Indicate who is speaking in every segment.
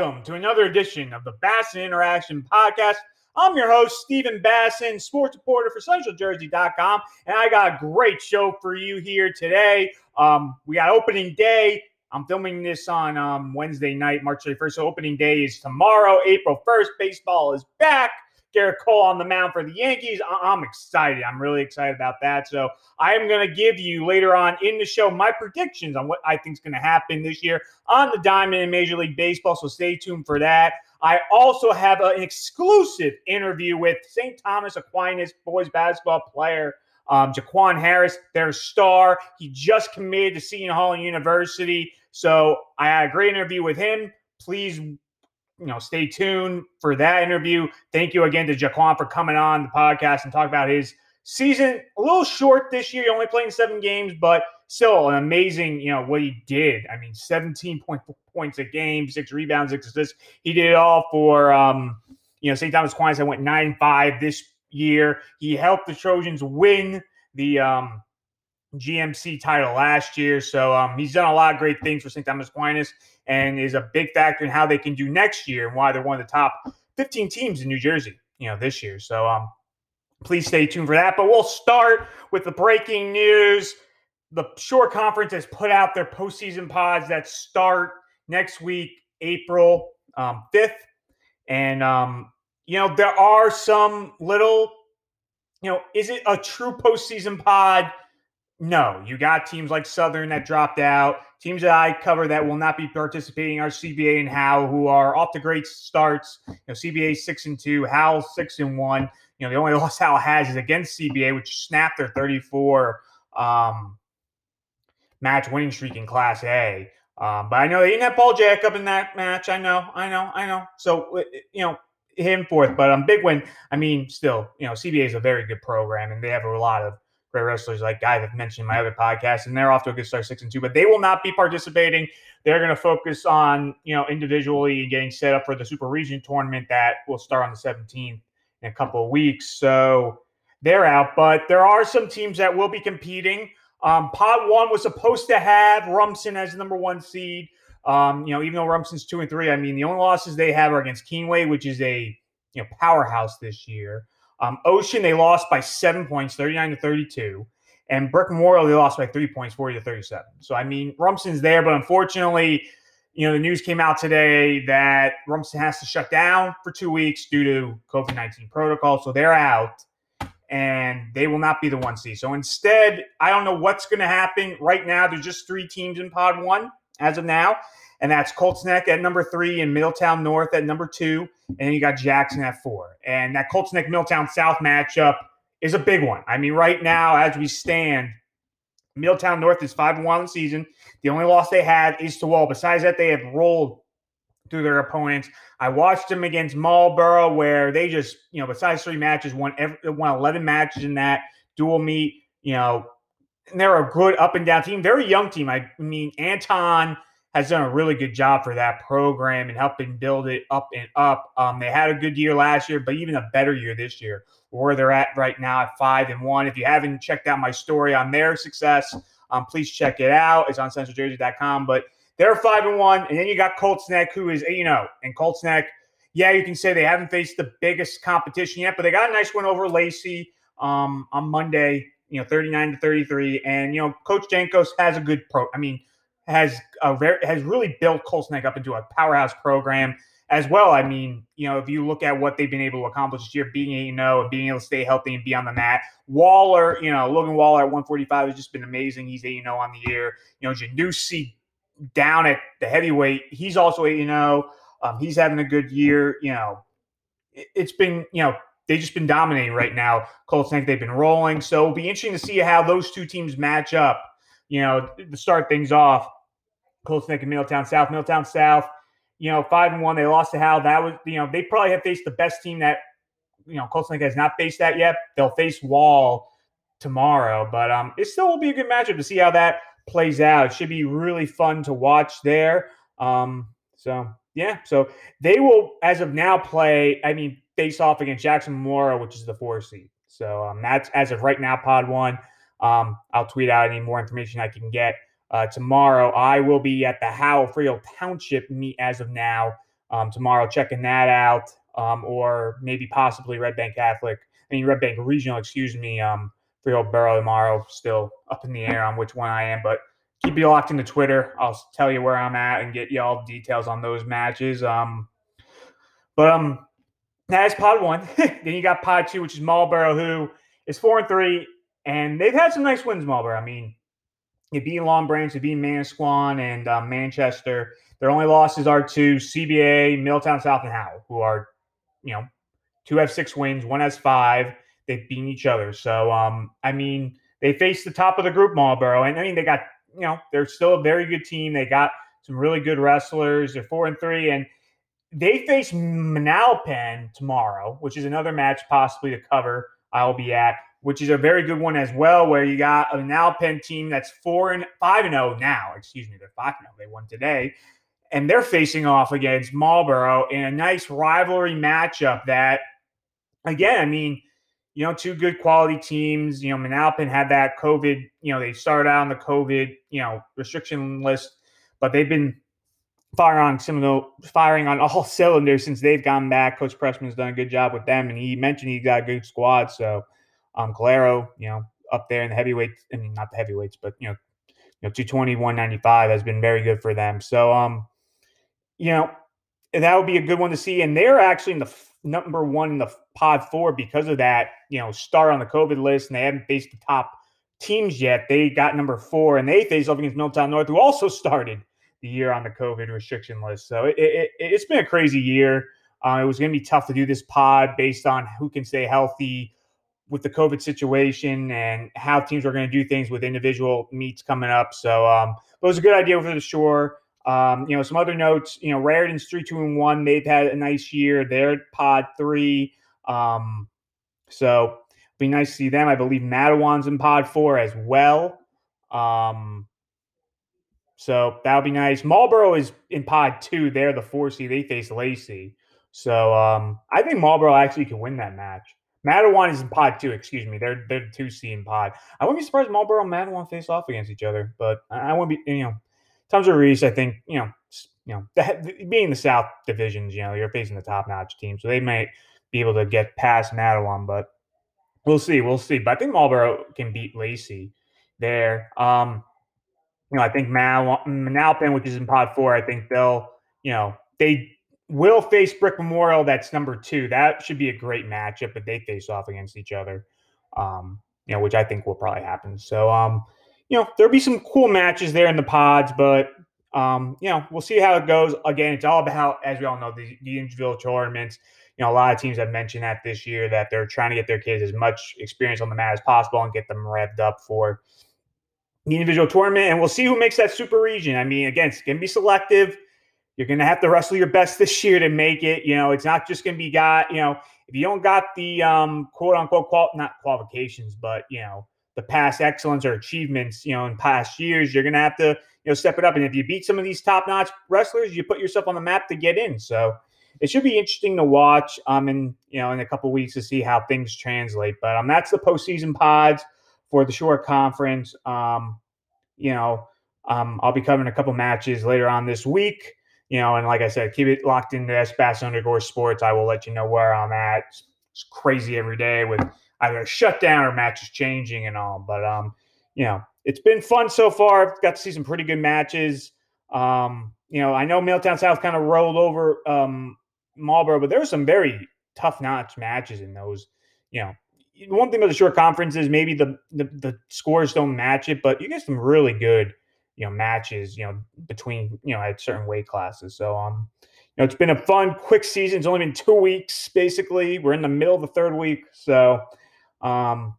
Speaker 1: welcome to another edition of the Bassin Interaction Podcast. I'm your host, Stephen Bassin, sports reporter for CentralJersey.com, and I got a great show for you here today. Um, we got opening day. I'm filming this on um, Wednesday night, March 31st. So opening day is tomorrow, April 1st. Baseball is back. Gerrit Cole on the mound for the Yankees. I- am excited. I'm really excited about that. So I am going to give you later on in the show my predictions on what I think is going to happen this year on the diamond in Major League Baseball. So stay tuned for that. I also have an exclusive interview with St. Thomas Aquinas boys basketball player um, Jaquan Harris, their star. He just committed to Seton Hall University. So I had a great interview with him. Please you know, stay tuned for that interview. Thank you again to Jaquan for coming on the podcast and talk about his season. A little short this year, only playing seven games, but still an amazing, you know, what he did. I mean, 17 point, points a game, six rebounds, six assists. He did it all for, um, you know, St. Thomas Aquinas. I went 9 5 this year. He helped the Trojans win the um, GMC title last year. So um, he's done a lot of great things for St. Thomas Aquinas and is a big factor in how they can do next year and why they're one of the top 15 teams in New Jersey, you know, this year. So um, please stay tuned for that. But we'll start with the breaking news. The Shore Conference has put out their postseason pods that start next week, April um, 5th. And, um, you know, there are some little, you know, is it a true postseason pod? No, you got teams like Southern that dropped out. Teams that I cover that will not be participating are CBA and Howell, who are off to great starts. You know, CBA six and two, Howell six and one. You know, the only loss Howell has is against CBA, which snapped their 34 um, match winning streak in Class A. Um, but I know they didn't have Paul Jacob in that match. I know, I know, I know. So you know, him fourth, but um, big win. I mean, still, you know, CBA is a very good program, and they have a lot of great wrestlers like guys I've mentioned in my other podcast, and they're off to a good start, six and two. But they will not be participating. They're going to focus on you know individually getting set up for the Super Region tournament that will start on the 17th in a couple of weeks. So they're out, but there are some teams that will be competing. Um, Pod one was supposed to have Rumson as the number one seed. Um, you know, even though Rumson's two and three, I mean, the only losses they have are against Keenway, which is a you know powerhouse this year. Um, Ocean, they lost by seven points, 39 to 32. And Brick Memorial, they lost by three points, 40 to 37. So, I mean, Rumson's there, but unfortunately, you know, the news came out today that Rumson has to shut down for two weeks due to COVID 19 protocol. So they're out and they will not be the one seed. So instead, I don't know what's going to happen. Right now, there's just three teams in pod one as of now and that's Colts Neck at number three and Middletown North at number two, and then you got Jackson at four. And that Colts Neck Middletown South matchup is a big one. I mean, right now as we stand, Middletown North is five and one in the season. The only loss they had is to Wall. Besides that, they have rolled through their opponents. I watched them against Marlboro, where they just, you know, besides three matches, won every, won eleven matches in that dual meet. You know, and they're a good up and down team, very young team. I mean, Anton has done a really good job for that program and helping build it up and up. Um, they had a good year last year, but even a better year this year, where they're at right now at five and one. If you haven't checked out my story on their success, um, please check it out. It's on centraljersey.com. But they're five and one, and then you got Colts Neck, who is you know, and Colts Neck. Yeah, you can say they haven't faced the biggest competition yet, but they got a nice win over Lacey um, on Monday. You know, thirty nine to thirty three, and you know, Coach Jankos has a good pro. I mean has a very, has really built Colts Neck up into a powerhouse program as well. I mean, you know, if you look at what they've been able to accomplish this year, being you know, being able to stay healthy and be on the mat. Waller, you know, Logan Waller at 145 has just been amazing. He's 8 0 on the year. You know, Janusi down at the heavyweight, he's also 8 0. Um, he's having a good year. You know, it, it's been, you know, they've just been dominating right now. Colts they've been rolling. So it'll be interesting to see how those two teams match up you know, to start things off, Colts Neck and Middletown South. Middletown South, you know, five and one. They lost to Howell. That was, you know, they probably have faced the best team that, you know, Colts Neck has not faced that yet. They'll face Wall tomorrow, but um, it still will be a good matchup to see how that plays out. It should be really fun to watch there. Um, so yeah, so they will, as of now, play. I mean, face off against Jackson Memorial, which is the four seed. So um, that's as of right now, Pod One. Um, I'll tweet out any more information I can get. Uh, tomorrow, I will be at the Howell Freehold Township meet as of now. um, tomorrow, checking that out, um, or maybe possibly Red Bank Catholic. I mean, Red Bank Regional, excuse me, um, Freehold Borough tomorrow. Still up in the air on which one I am, but keep you locked into Twitter. I'll tell you where I'm at and get y'all details on those matches. Um, but um, that's pod one. then you got pod two, which is Marlboro, who is four and three, and they've had some nice wins. Marlboro. I mean, they beat Long Branch, they beat Manasquan and um, Manchester. Their only losses are to CBA, Middletown South, and Howell, who are, you know, two have six wins, one has five. They've beaten each other. So, um, I mean, they faced the top of the group, Marlboro, and I mean, they got, you know, they're still a very good team. They got some really good wrestlers. They're four and three, and they face Manalapan tomorrow, which is another match possibly to cover. I'll be at, which is a very good one as well, where you got a Manalapan team that's four and five and zero oh now. Excuse me, they're five and. Oh. They won today, and they're facing off against Marlboro in a nice rivalry matchup. That again, I mean, you know, two good quality teams. You know, Manalapan had that COVID. You know, they started out on the COVID you know restriction list, but they've been firing on the firing on all cylinders since they've gone back. Coach Pressman's done a good job with them, and he mentioned he got a good squad. So, um, Calero, you know, up there in the heavyweights. I mean, not the heavyweights, but you know, you know, 220, 195 has been very good for them. So, um, you know, that would be a good one to see. And they're actually in the f- number one in the pod four because of that, you know, start on the COVID list, and they haven't faced the top teams yet. They got number four, and they face off against Middletown North, who also started the year on the COVID restriction list. So it, it, has been a crazy year. Uh, it was going to be tough to do this pod based on who can stay healthy with the COVID situation and how teams are going to do things with individual meets coming up. So um, it was a good idea for the shore. Um, you know, some other notes. You know, Raritan's three, two, and one. They've had a nice year. They're pod three. Um, so be nice to see them. I believe Matawan's in pod four as well. Um, so that would be nice. Marlboro is in pod two. They're the four seed. They face Lacey. So um, I think Marlboro actually can win that match. Matawan is in pod two, excuse me. They're they're the two seed in pod. I wouldn't be surprised Marlboro and Matawan face off against each other, but I, wouldn't be you know, Tom's Reese, I think, you know, you know, the, being the South divisions, you know, you're facing the top notch team. So they might be able to get past Matawan, but we'll see. We'll see. But I think Marlboro can beat Lacey there. Um, you know, I think Mal- Manalapan, which is in pod four, I think they'll, you know, they will face Brick Memorial. That's number two. That should be a great matchup if they face off against each other. Um, you know, which I think will probably happen. So, um, you know, there'll be some cool matches there in the pods, but um, you know, we'll see how it goes. Again, it's all about, as we all know, the, individual tournaments. You know, a lot of teams have mentioned that this year that they're trying to get their kids as much experience on the mat as possible and get them revved up for the individual tournament, and we'll see who makes that super region. I mean, again, it's going to be selective. You're going to have to wrestle your best this year to make it. You know, it's not just going to be got. You know, if you don't got the um, quote unquote qual- not qualifications, but you know the past excellence or achievements, you know, in past years, you're going to have to you know step it up. And if you beat some of these top notch wrestlers, you put yourself on the map to get in. So it should be interesting to watch. Um, in you know, in a couple weeks to see how things translate. But um, that's the postseason pods for the Shore Conference. Um, you know, um, I'll be covering a couple matches later on this week. You know, and like I said, keep it locked into S Bass underscore sports. I will let you know where I'm at. It's, it's crazy every day with either a shutdown or matches changing and all. But um, you know, it's been fun so far. Got to see some pretty good matches. Um, you know, I know Middletown South kind of rolled over um Marlboro, but there were some very tough notch matches in those. You know, one thing about the short conference is maybe the, the, the scores don't match it, but you get some really good you know matches you know between you know at certain weight classes. So um you know it's been a fun quick season. It's only been two weeks basically. We're in the middle of the third week, so um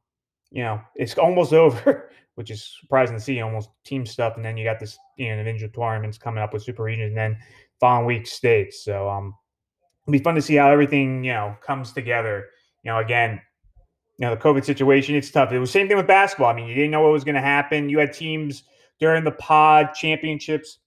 Speaker 1: you know it's almost over. Which is surprising to see, almost team stuff, and then you got this, you know, individual tournaments coming up with super regions, and then following week states. So, um, it'll be fun to see how everything, you know, comes together. You know, again, you know, the COVID situation, it's tough. It was same thing with basketball. I mean, you didn't know what was going to happen. You had teams during the pod championships,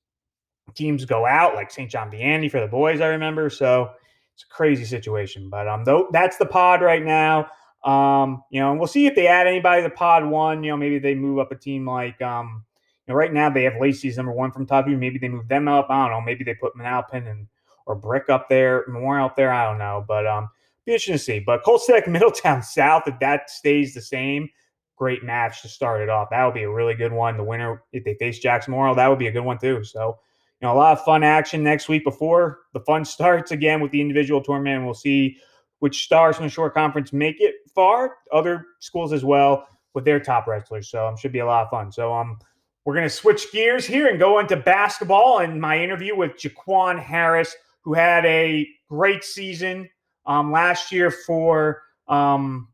Speaker 1: teams go out like St. John Vianney for the boys, I remember. So it's a crazy situation. But um though that's the pod right now. Um, you know, and we'll see if they add anybody to pod one. You know, maybe they move up a team like um, you know, right now they have Lacey's number one from top two. Maybe they move them up. I don't know. Maybe they put Manalapan and or brick up there, memorial up there. I don't know, but um, be interesting to see. But Colts-Tech Middletown South, if that stays the same, great match to start it off. That would be a really good one. The winner, if they face Jackson Memorial, that would be a good one too. So, you know, a lot of fun action next week before the fun starts again with the individual tournament. We'll see which stars from the short conference make it far. Other schools as well with their top wrestlers. So, um, should be a lot of fun. So, um, we're going to switch gears here and go into basketball and my interview with Jaquan Harris, who had a great season um, last year for um,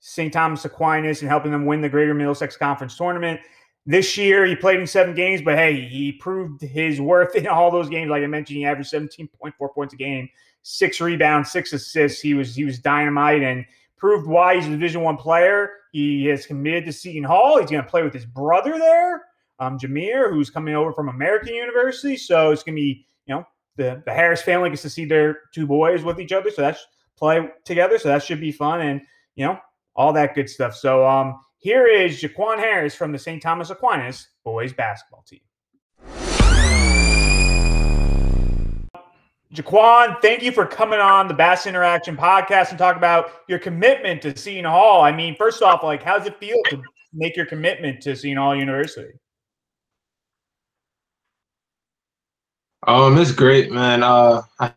Speaker 1: St. Thomas Aquinas and helping them win the Greater Middlesex Conference tournament. This year, he played in seven games, but hey, he proved his worth in all those games. Like I mentioned, he averaged 17.4 points a game, six rebounds, six assists. He was he was dynamite and proved why he's a Division One player. He is committed to Seton Hall. He's going to play with his brother there, um, Jameer, who's coming over from American University. So it's going to be, you know, the the Harris family gets to see their two boys with each other. So that's play together. So that should be fun. And you know, all that good stuff. So um, here is Jaquan Harris from the St. Thomas Aquinas boys basketball team. Jaquan, thank you for coming on the Bass Interaction podcast and talk about your commitment to Seton Hall. I mean, first off, like, how does it feel to make your commitment to Seton Hall University?
Speaker 2: Um, it's great, man. Uh, I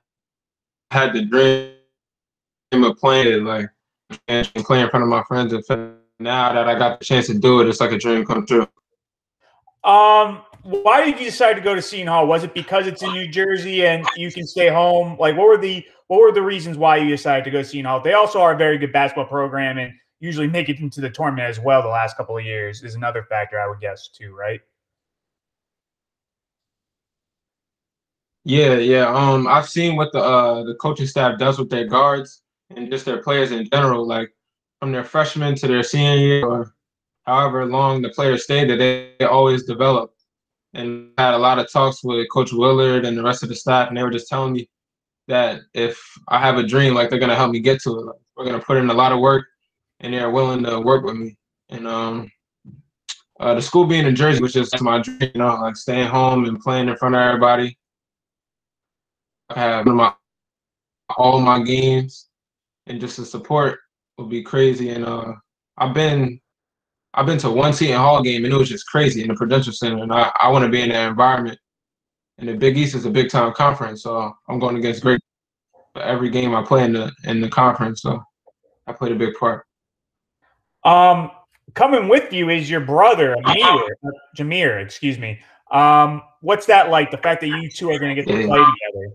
Speaker 2: had the dream of playing it, like and play in front of my friends. And now that I got the chance to do it, it's like a dream come true.
Speaker 1: Um, why did you decide to go to Seton Hall? Was it because it's in New Jersey and you can stay home? Like, what were the what were the reasons why you decided to go to Seton Hall? They also are a very good basketball program and usually make it into the tournament as well. The last couple of years is another factor I would guess too, right?
Speaker 2: Yeah, yeah. Um, I've seen what the uh the coaching staff does with their guards and just their players in general, like from their freshman to their senior year or however long the players stay that they, they always develop. And I had a lot of talks with Coach Willard and the rest of the staff, and they were just telling me that if I have a dream, like they're gonna help me get to it. Like, we're gonna put in a lot of work, and they're willing to work with me. And um, uh, the school being in Jersey was just my dream, you know, like staying home and playing in front of everybody. I have my all my games and just the support would be crazy. And uh, I've been I've been to one Seton Hall game and it was just crazy in the Prudential Center, and I, I want to be in that environment. And the Big East is a big time conference, so I'm going against great every game I play in the in the conference. So I played a big part.
Speaker 1: Um, coming with you is your brother Amir, Jameer. Excuse me. Um, what's that like? The fact that you two are going to get to play together.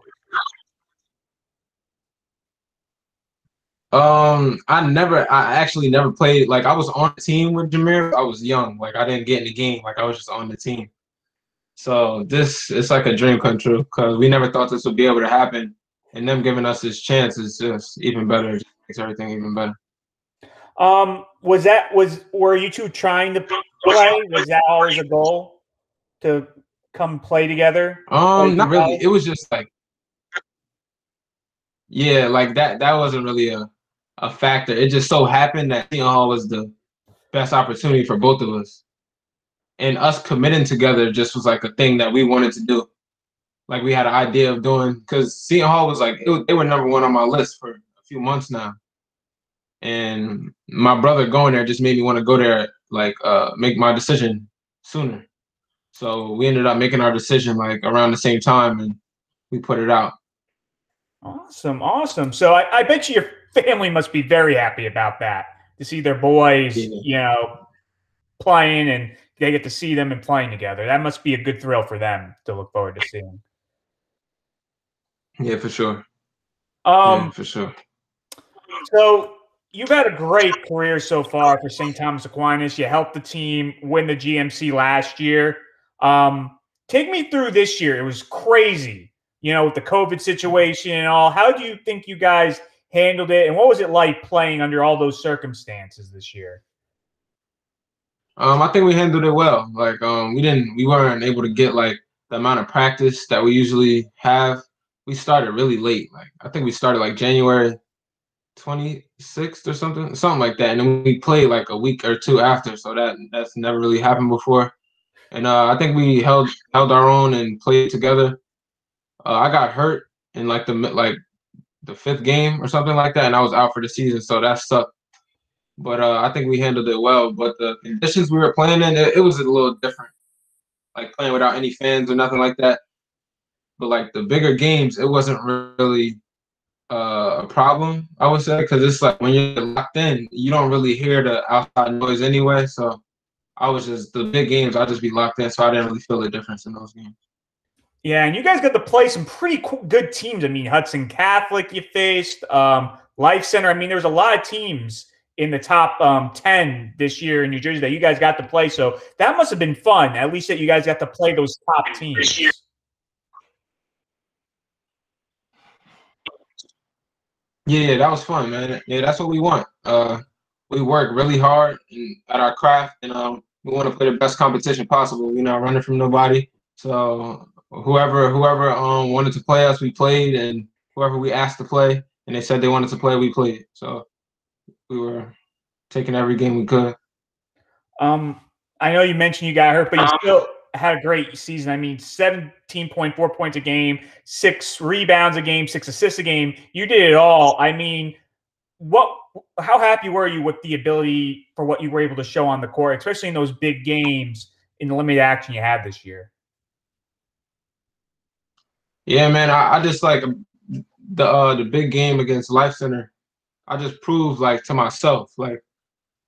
Speaker 2: Um, I never, I actually never played. Like I was on the team with Jameer. I was young. Like I didn't get in the game. Like I was just on the team. So this, it's like a dream come true because we never thought this would be able to happen, and them giving us this chance is just even better. It makes everything even better.
Speaker 1: Um, was that was were you two trying to play? Was that always a goal to come play together?
Speaker 2: Um, not really. It was just like, yeah, like that. That wasn't really a a factor. It just so happened that Seton Hall was the best opportunity for both of us. And us committing together just was like a thing that we wanted to do. Like we had an idea of doing because Seton Hall was like it, was, they were number one on my list for a few months now. And my brother going there just made me want to go there, like uh, make my decision sooner. So we ended up making our decision like around the same time, and we put it out.
Speaker 1: Awesome, awesome. So I, I bet you your family must be very happy about that to see their boys, you know, playing and they get to see them and playing together. That must be a good thrill for them to look forward to seeing.
Speaker 2: Yeah, for sure.
Speaker 1: Um,
Speaker 2: yeah, for sure.
Speaker 1: So you've had a great career so far for St. Thomas Aquinas. You helped the team win the GMC last year. Um, take me through this year. It was crazy, you know, with the COVID situation and all. How do you think you guys handled it, and what was it like playing under all those circumstances this year?
Speaker 2: Um, I think we handled it well. Like, um, we didn't, we weren't able to get like the amount of practice that we usually have. We started really late. Like, I think we started like January 26th or something, something like that, and then we played like a week or two after. So that that's never really happened before. And uh, I think we held held our own and played together. Uh, I got hurt in like the like the fifth game or something like that, and I was out for the season, so that sucked. But uh, I think we handled it well. But the conditions we were playing in, it, it was a little different. Like playing without any fans or nothing like that. But like the bigger games, it wasn't really uh, a problem, I would say, because it's like when you're locked in, you don't really hear the outside noise anyway. So I was just the big games, I'll just be locked in, so I didn't really feel the difference in those games.
Speaker 1: Yeah, and you guys got to play some pretty cool, good teams. I mean, Hudson Catholic you faced, um, Life Center. I mean, there's a lot of teams in the top um, 10 this year in New Jersey that you guys got to play. So that must have been fun, at least that you guys got to play those top teams.
Speaker 2: Yeah, yeah, that was fun, man. Yeah, that's what we want. Uh, we work really hard at our craft, and um, we want to play the best competition possible. We're not running from nobody. So whoever whoever um wanted to play us, we played, and whoever we asked to play, and they said they wanted to play, we played. So we were taking every game we could.
Speaker 1: Um, I know you mentioned you got hurt, but you um, still had a great season. I mean, 17.4 points a game, six rebounds a game, six assists a game. You did it all. I mean, what how happy were you with the ability for what you were able to show on the court, especially in those big games in the limited action you had this year?
Speaker 2: Yeah, man, I, I just like the uh the big game against Life Center. I just proved like to myself like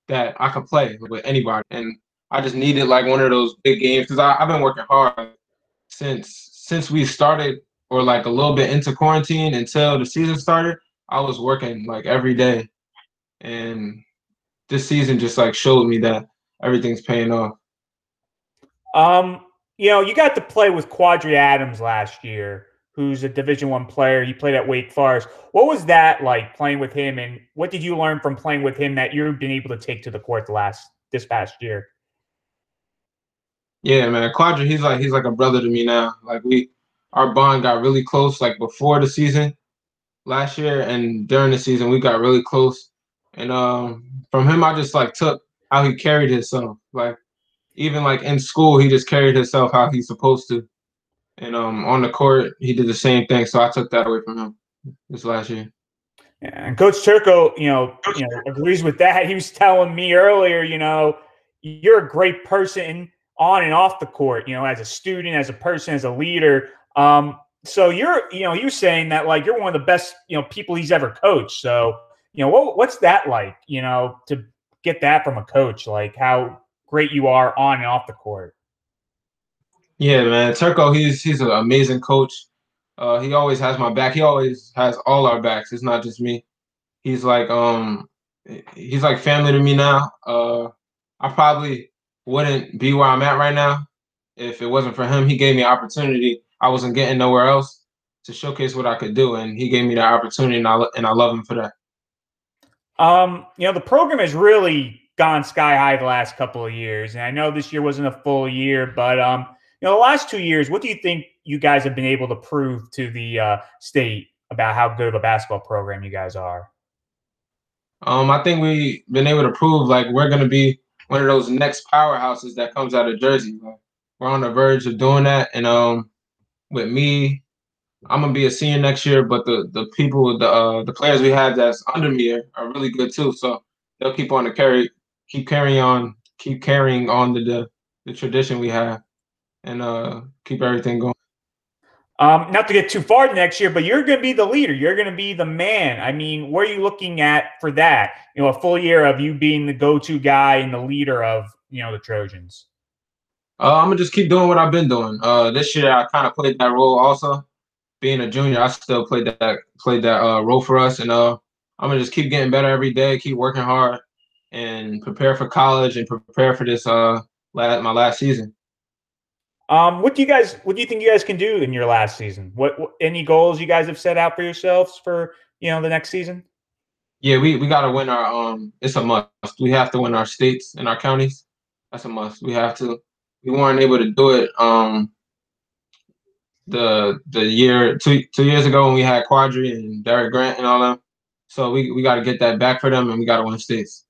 Speaker 2: that I could play with anybody, and I just needed like one of those big games because I've been working hard since since we started or like a little bit into quarantine until the season started. I was working like every day, and this season just like showed me that everything's paying off.
Speaker 1: Um, you know, you got to play with Quadry Adams last year, who's a Division One player. He played at Wake Forest. What was that like playing with him, and what did you learn from playing with him that you've been able to take to the court the last this past year?
Speaker 2: Yeah, man. Quadry, he's like he's like a brother to me now. Like we our bond got really close like before the season last year and during the season we got really close. And um from him I just like took how he carried himself. Like even like in school he just carried himself how he's supposed to. And um on the court he did the same thing. So I took that away from him this last year.
Speaker 1: Yeah, and Coach Turco, you know, you know, agrees with that. He was telling me earlier, you know, you're a great person on and off the court, you know, as a student, as a person, as a leader. Um, so you're, you know, you're saying that like you're one of the best, you know, people he's ever coached. So, you know, what, what's that like, you know, to get that from a coach, like how great you are on and off the court?
Speaker 2: Yeah, man. Turco, he's he's an amazing coach. Uh, he always has my back. He always has all our backs. It's not just me. He's like um he's like family to me now. Uh I probably wouldn't be where I'm at right now if it wasn't for him. He gave me opportunity. I wasn't getting nowhere else to showcase what I could do, and he gave me that opportunity, and I and I love him for that.
Speaker 1: Um, you know, the program has really gone sky high the last couple of years, and I know this year wasn't a full year, but um, you know, the last two years, what do you think you guys have been able to prove to the uh, state about how good of a basketball program you guys are?
Speaker 2: Um, I think we've been able to prove like we're going to be one of those next powerhouses that comes out of Jersey. We're on the verge of doing that, and um, with me, I'm gonna be a senior next year. But the the people, the uh, the players we have that's under me are, are really good too. So they'll keep on to carry, keep carrying on, keep carrying on the the, the tradition we have, and uh, keep everything going.
Speaker 1: Um, not to get too far next year, but you're going to be the leader. You're going to be the man. I mean, what are you looking at for that? You know, a full year of you being the go-to guy and the leader of you know the Trojans.
Speaker 2: Uh, I'm gonna just keep doing what I've been doing. Uh, this year I kind of played that role also. Being a junior, I still played that played that uh, role for us, and uh, I'm gonna just keep getting better every day, keep working hard, and prepare for college and prepare for this uh last, my last season.
Speaker 1: Um, what do you guys? What do you think you guys can do in your last season? What, what any goals you guys have set out for yourselves for you know the next season?
Speaker 2: Yeah, we we got to win our um. It's a must. We have to win our states and our counties. That's a must. We have to. We weren't able to do it um. The the year two two years ago when we had Quadry and Derek Grant and all them, so we we got to get that back for them and we got to win states.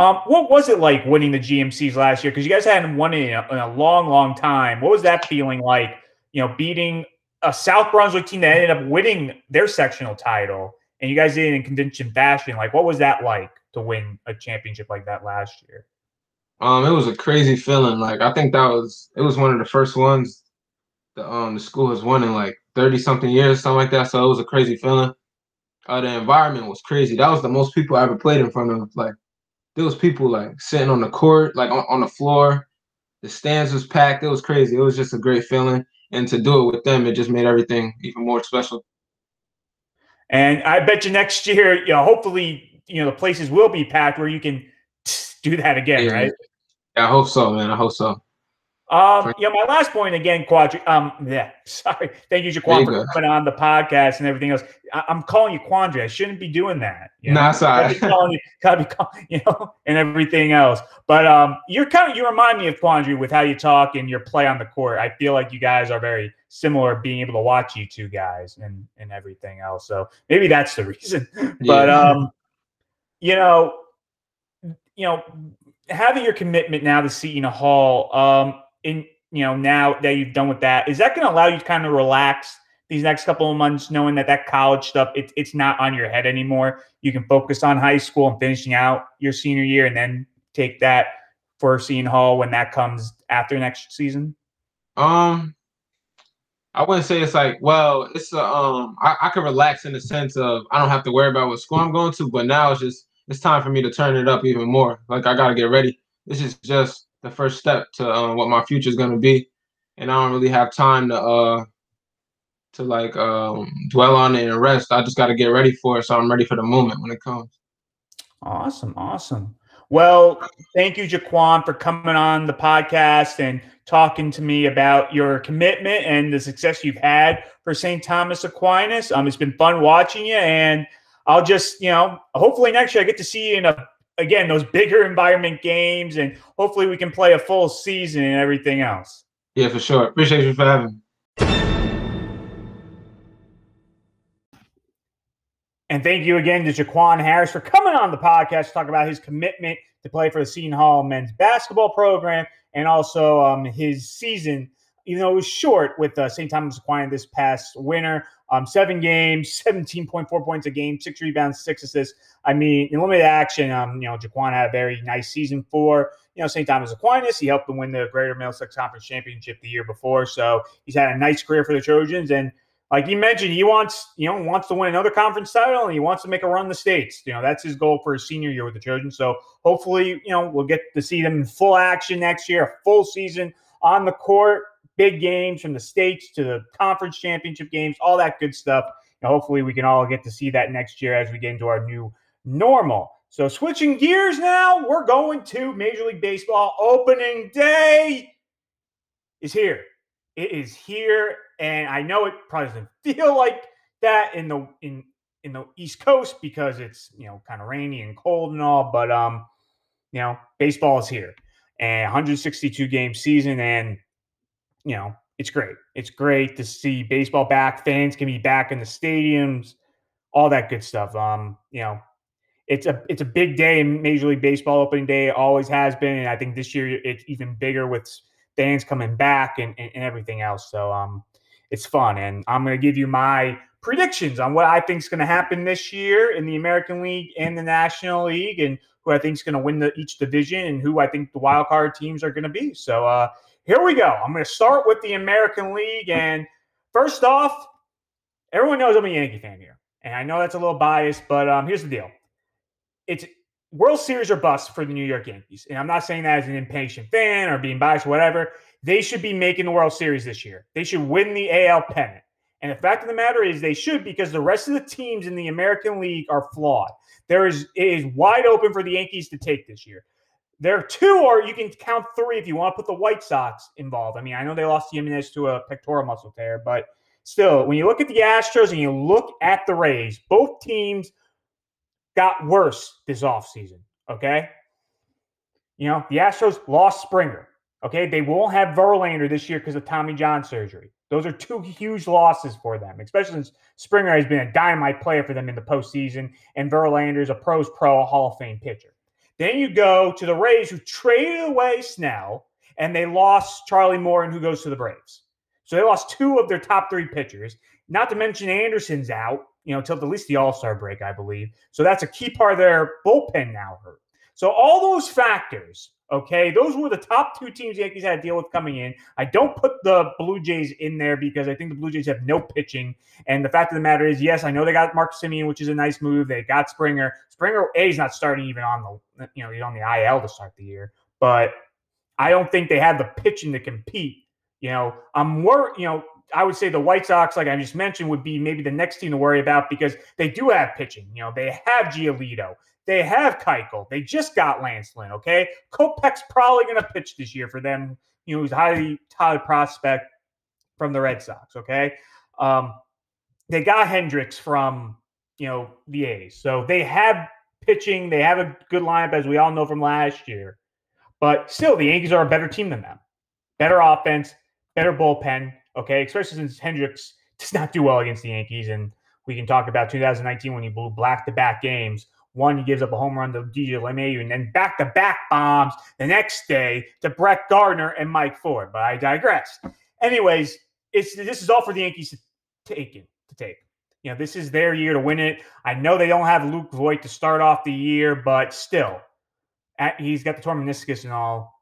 Speaker 1: Um, what was it like winning the GMCs last year? Because you guys hadn't won in a, in a, long, long time. What was that feeling like? You know, beating a South Brunswick team that ended up winning their sectional title, and you guys did it in convention fashion. Like, what was that like to win a championship like that last year?
Speaker 2: Um, it was a crazy feeling. Like I think that was it was one of the first ones the um the school has won in like thirty something years, something like that. So it was a crazy feeling. Uh, the environment was crazy. That was the most people I ever played in front of. Like there was people like sitting on the court, like on, on the floor. The stands was packed. It was crazy. It was just a great feeling, and to do it with them, it just made everything even more special.
Speaker 1: And I bet you next year, you know, hopefully, you know, the places will be packed where you can do that again, yeah. right?
Speaker 2: I hope so, man. I hope so.
Speaker 1: Um, yeah, my last point again, Quadry. Um, yeah, sorry. Thank you, Jaquan, for coming on the podcast and everything else. I- am calling you Quandre. I shouldn't be doing that.
Speaker 2: You know? Nah, sorry.
Speaker 1: Gotta you, gotta be calling, you know, and everything else. But um, you're kind of you remind me of Quandre with how you talk and your play on the court. I feel like you guys are very similar, being able to watch you two guys and and everything else. So maybe that's the reason. But yeah. um, you know, you know, having your commitment now to Seton Hall, um, in you know now that you've done with that, is that going to allow you to kind of relax these next couple of months, knowing that that college stuff it, it's not on your head anymore? You can focus on high school and finishing out your senior year, and then take that for Seton Hall when that comes after next season.
Speaker 2: Um, I wouldn't say it's like, well, it's a, um, I, I can relax in the sense of I don't have to worry about what school I'm going to, but now it's just it's time for me to turn it up even more. Like I gotta get ready. This is just the first step to uh, what my future is gonna be, and I don't really have time to uh to like um dwell on it and rest. I just gotta get ready for it, so I'm ready for the moment when it comes.
Speaker 1: Awesome, awesome. Well, thank you, Jaquan, for coming on the podcast and talking to me about your commitment and the success you've had for St. Thomas Aquinas. Um, it's been fun watching you, and I'll just, you know, hopefully next year I get to see you in a again those bigger environment games, and hopefully we can play a full season and everything else.
Speaker 2: Yeah, for sure. Appreciate you for having me.
Speaker 1: And thank you again to Jaquan Harris for coming on the podcast to talk about his commitment to play for the Seton Hall men's basketball program and also um, his season even though it was short with uh, St. Thomas Aquinas this past winter. Um, seven games, 17.4 points a game, six rebounds, six assists. I mean, in limited action, um, you know, Jaquan had a very nice season for, you know, St. Thomas Aquinas. He helped them win the Greater Middlesex Conference Championship the year before. So he's had a nice career for the Trojans. And like you mentioned, he wants, you know, wants to win another conference title and he wants to make a run the states. You know, that's his goal for his senior year with the Trojans. So hopefully, you know, we'll get to see them in full action next year, a full season on the court big games from the states to the conference championship games, all that good stuff. And hopefully, we can all get to see that next year as we get into our new normal. So, switching gears now, we're going to Major League Baseball opening day is here. It is here, and I know it probably doesn't feel like that in the in in the East Coast because it's you know kind of rainy and cold and all, but um, you know, baseball is here, and 162 game season, and you know, it's great. It's great to see baseball back. Fans can be back in the stadiums, all that good stuff. Um, you know, it's a it's a big day in Major League Baseball opening day. It always has been, and I think this year it's even bigger with fans coming back and, and, and everything else. So um, it's fun, and I'm going to give you my predictions on what I think is going to happen this year in the American League and the National League, and who I think is going to win the, each division, and who I think the wild card teams are going to be. So uh, here we go. I'm going to start with the American League. And first off, everyone knows I'm a Yankee fan here. And I know that's a little biased, but um, here's the deal it's World Series or bust for the New York Yankees. And I'm not saying that as an impatient fan or being biased or whatever. They should be making the World Series this year. They should win the AL pennant. And the fact of the matter is, they should because the rest of the teams in the American League are flawed. There is it is wide open for the Yankees to take this year. There are two, or you can count three if you want to put the White Sox involved. I mean, I know they lost Jimenez to a pectoral muscle tear, but still, when you look at the Astros and you look at the Rays, both teams got worse this offseason. Okay. You know, the Astros lost Springer. Okay. They won't have Verlander this year because of Tommy John surgery. Those are two huge losses for them, especially since Springer has been a dynamite player for them in the postseason, and Verlander is a pros pro Hall of Fame pitcher. Then you go to the Rays, who traded away Snell, and they lost Charlie Morton, who goes to the Braves. So they lost two of their top three pitchers. Not to mention Anderson's out, you know, till at least the All Star break, I believe. So that's a key part of their bullpen now hurt. So all those factors, okay, those were the top two teams the Yankees had to deal with coming in. I don't put the Blue Jays in there because I think the Blue Jays have no pitching. And the fact of the matter is, yes, I know they got Marcus Semien, which is a nice move. They got Springer. Springer A is not starting even on the, you know, he's on the IL to start the year. But I don't think they have the pitching to compete. You know, I'm more, you know, I would say the White Sox, like I just mentioned, would be maybe the next team to worry about because they do have pitching. You know, they have Giolito, they have Keuchel, they just got Lance Lynn. Okay, Kopech's probably going to pitch this year for them. You know, he's a highly touted prospect from the Red Sox. Okay, um, they got Hendriks from you know the A's, so they have pitching. They have a good lineup, as we all know from last year. But still, the Yankees are a better team than them. Better offense, better bullpen. Okay, especially since Hendriks does not do well against the Yankees, and we can talk about 2019 when he blew back-to-back games. One, he gives up a home run to DJ LeMahieu, and then back-to-back bombs the next day to Brett Gardner and Mike Ford. But I digress. Anyways, it's this is all for the Yankees to take it to take. You know, this is their year to win it. I know they don't have Luke Voit to start off the year, but still, at, he's got the torn meniscus and all.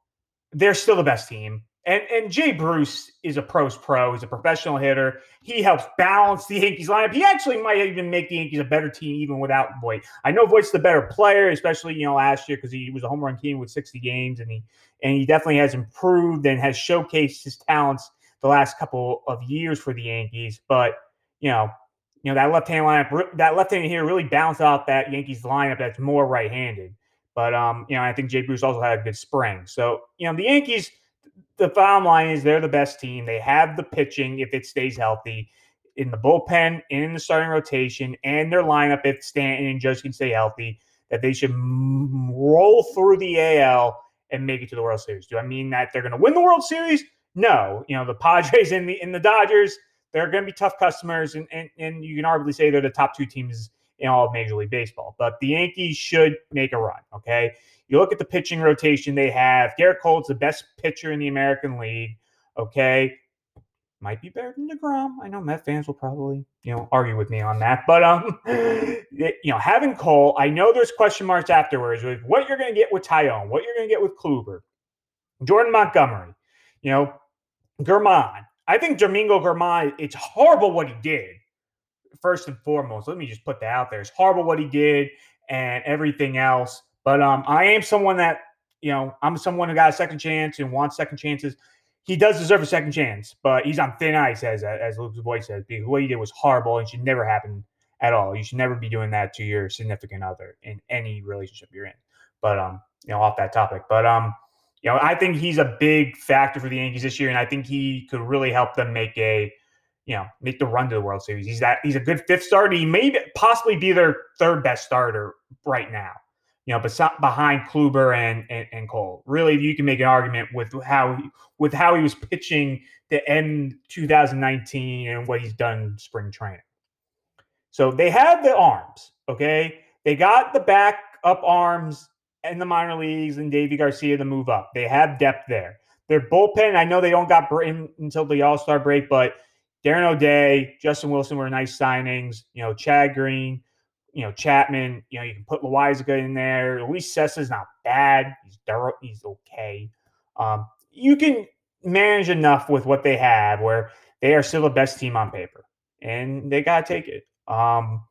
Speaker 1: They're still the best team. And, and Jay Bruce is a pros pro. He's a professional hitter. He helps balance the Yankees lineup. He actually might even make the Yankees a better team even without Voit. I know Voit's the better player, especially you know last year because he was a home run king with 60 games, and he and he definitely has improved and has showcased his talents the last couple of years for the Yankees. But you know, you know that left hand lineup, that left hand here really balanced out that Yankees lineup that's more right handed. But um, you know, I think Jay Bruce also had a good spring. So you know, the Yankees the bottom line is they're the best team. They have the pitching if it stays healthy in the bullpen, in the starting rotation, and their lineup if Stanton and Judge can stay healthy. That they should roll through the AL and make it to the World Series. Do I mean that they're going to win the World Series? No. You know the Padres and the in the Dodgers. They're going to be tough customers, and, and and you can arguably say they're the top two teams in all of Major League Baseball. But the Yankees should make a run. Okay, you look at the pitching rotation they have. Gerrit Cole's the best pitcher in the American League. Okay. Might be better than DeGrom. I know Met fans will probably, you know, argue with me on that. But um, you know, having Cole, I know there's question marks afterwards with what you're gonna get with Taillon, what you're gonna get with Kluber, Jordan Montgomery, you know, Germán. I think Domingo Germán, it's horrible what he did. First and foremost, let me just put that out there. It's horrible what he did and everything else. But um, I am someone that, you know, I'm someone who got a second chance and wants second chances. He does deserve a second chance, but he's on thin ice, as as Lucas Boy says, because what he did was horrible and should never happen at all. You should never be doing that to your significant other in any relationship you're in. But um, you know, off that topic. But um, you know, I think he's a big factor for the Yankees this year, and I think he could really help them make a, you know, make the run to the World Series. He's that he's a good fifth starter. He may possibly be their third best starter right now you know, behind Kluber and, and, and Cole. Really, you can make an argument with how he, with how he was pitching to end 2019 and what he's done spring training. So they have the arms, okay? They got the back up arms in the minor leagues and Deivi Garcia to move up. They have depth there. Their bullpen, I know they don't got in until the All Star break, but Darren O'Day, Justin Wilson were nice signings. You know, Chad Green, you know, Chapman, you know, you can put Loaisiga in there. Luis Cessa's not bad. He's he's okay. Um, you can manage enough with what they have where they are still the best team on paper. And they gotta take it. Um,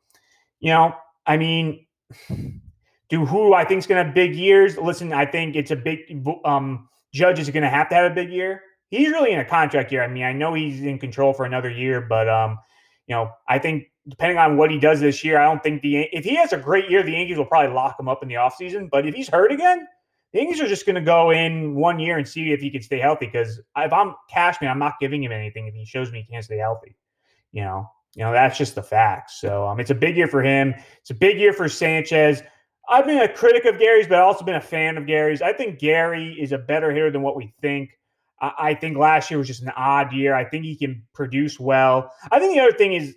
Speaker 1: you know, I mean, do who I think is gonna have big years? Listen, I think it's a big um Judge is gonna have to have a big year. He's really in a contract year. I mean, I know he's in control for another year, but um, you know, I think depending on what he does this year, I don't think the if he has a great year, the Yankees will probably lock him up in the offseason. But if he's hurt again, the Yankees are just going to go in one year and see if he can stay healthy. Because if I'm Cashman, I'm not giving him anything if he shows me he can't stay healthy. You know, you know that's just the facts. So um, it's a big year for him. It's a big year for Sanchez. I've been a critic of Gary's, but I've also been a fan of Gary's. I think Gary is a better hitter than what we think. I think last year was just an odd year. I think he can produce well. I think the other thing is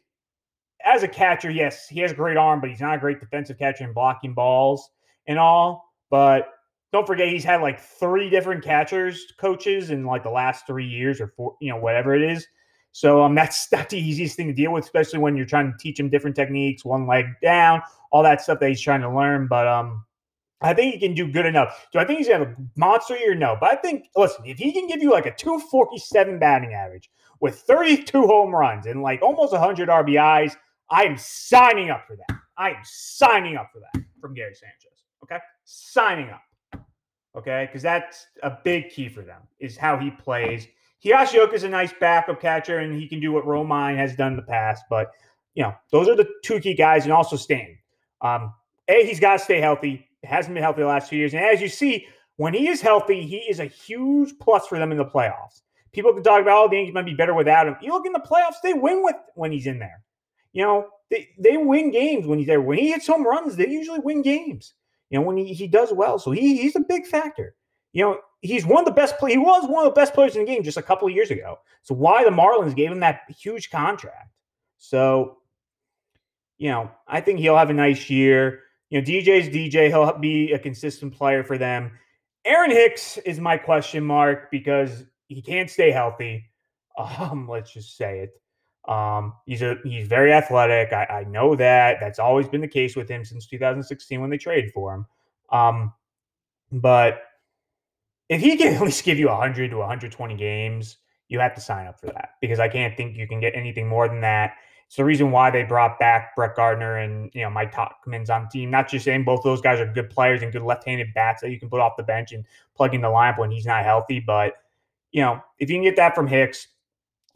Speaker 1: as a catcher, yes, he has a great arm, but he's not a great defensive catcher in blocking balls and all. But don't forget, he's had like three different catchers coaches in like the last three years or four, you know, whatever it is. So um, that's not the easiest thing to deal with, especially when you're trying to teach him different techniques, one leg down, all that stuff that he's trying to learn. But um, I think he can do good enough. Do I think he's gonna have a monster year? No, but I think listen, if he can give you like a 247 batting average with 32 home runs and like almost 100 RBIs, I am signing up for that. I am signing up for that from Gary Sanchez. Okay, signing up. Okay, because that's a big key for them is how he plays. Higashioka is a nice backup catcher, and he can do what Romine has done in the past. But you know, those are the two key guys, and also Stan. Um, a, he's got to stay healthy. Hasn't been healthy the last few years, and as you see, when he is healthy, he is a huge plus for them in the playoffs. People can talk about, oh, the Yankees might be better without him. You look in the playoffs; they win with when he's in there. You know, they they win games when he's there. When he hits home runs, they usually win games. You know, when he, he does well, so he he's a big factor. You know, he's one of the best. Play, he was one of the best players in the game just a couple of years ago. So why the Marlins gave him that huge contract? So, you know, I think he'll have a nice year. You know, DJ's DJ. He'll be a consistent player for them. Aaron Hicks is my question mark because he can't stay healthy. Um, let's just say it. Um, he's a he's very athletic. I, I know that. That's always been the case with him since 2016 when they traded for him. Um, but if he can at least give you 100 to 120 games, you have to sign up for that because I can't think you can get anything more than that. It's the reason why they brought back Brett Gardner and you know Mike Tauchman's on team. Not just saying both of those guys are good players and good left-handed bats that you can put off the bench and plug in the lineup when he's not healthy, but you know if you can get that from Hicks,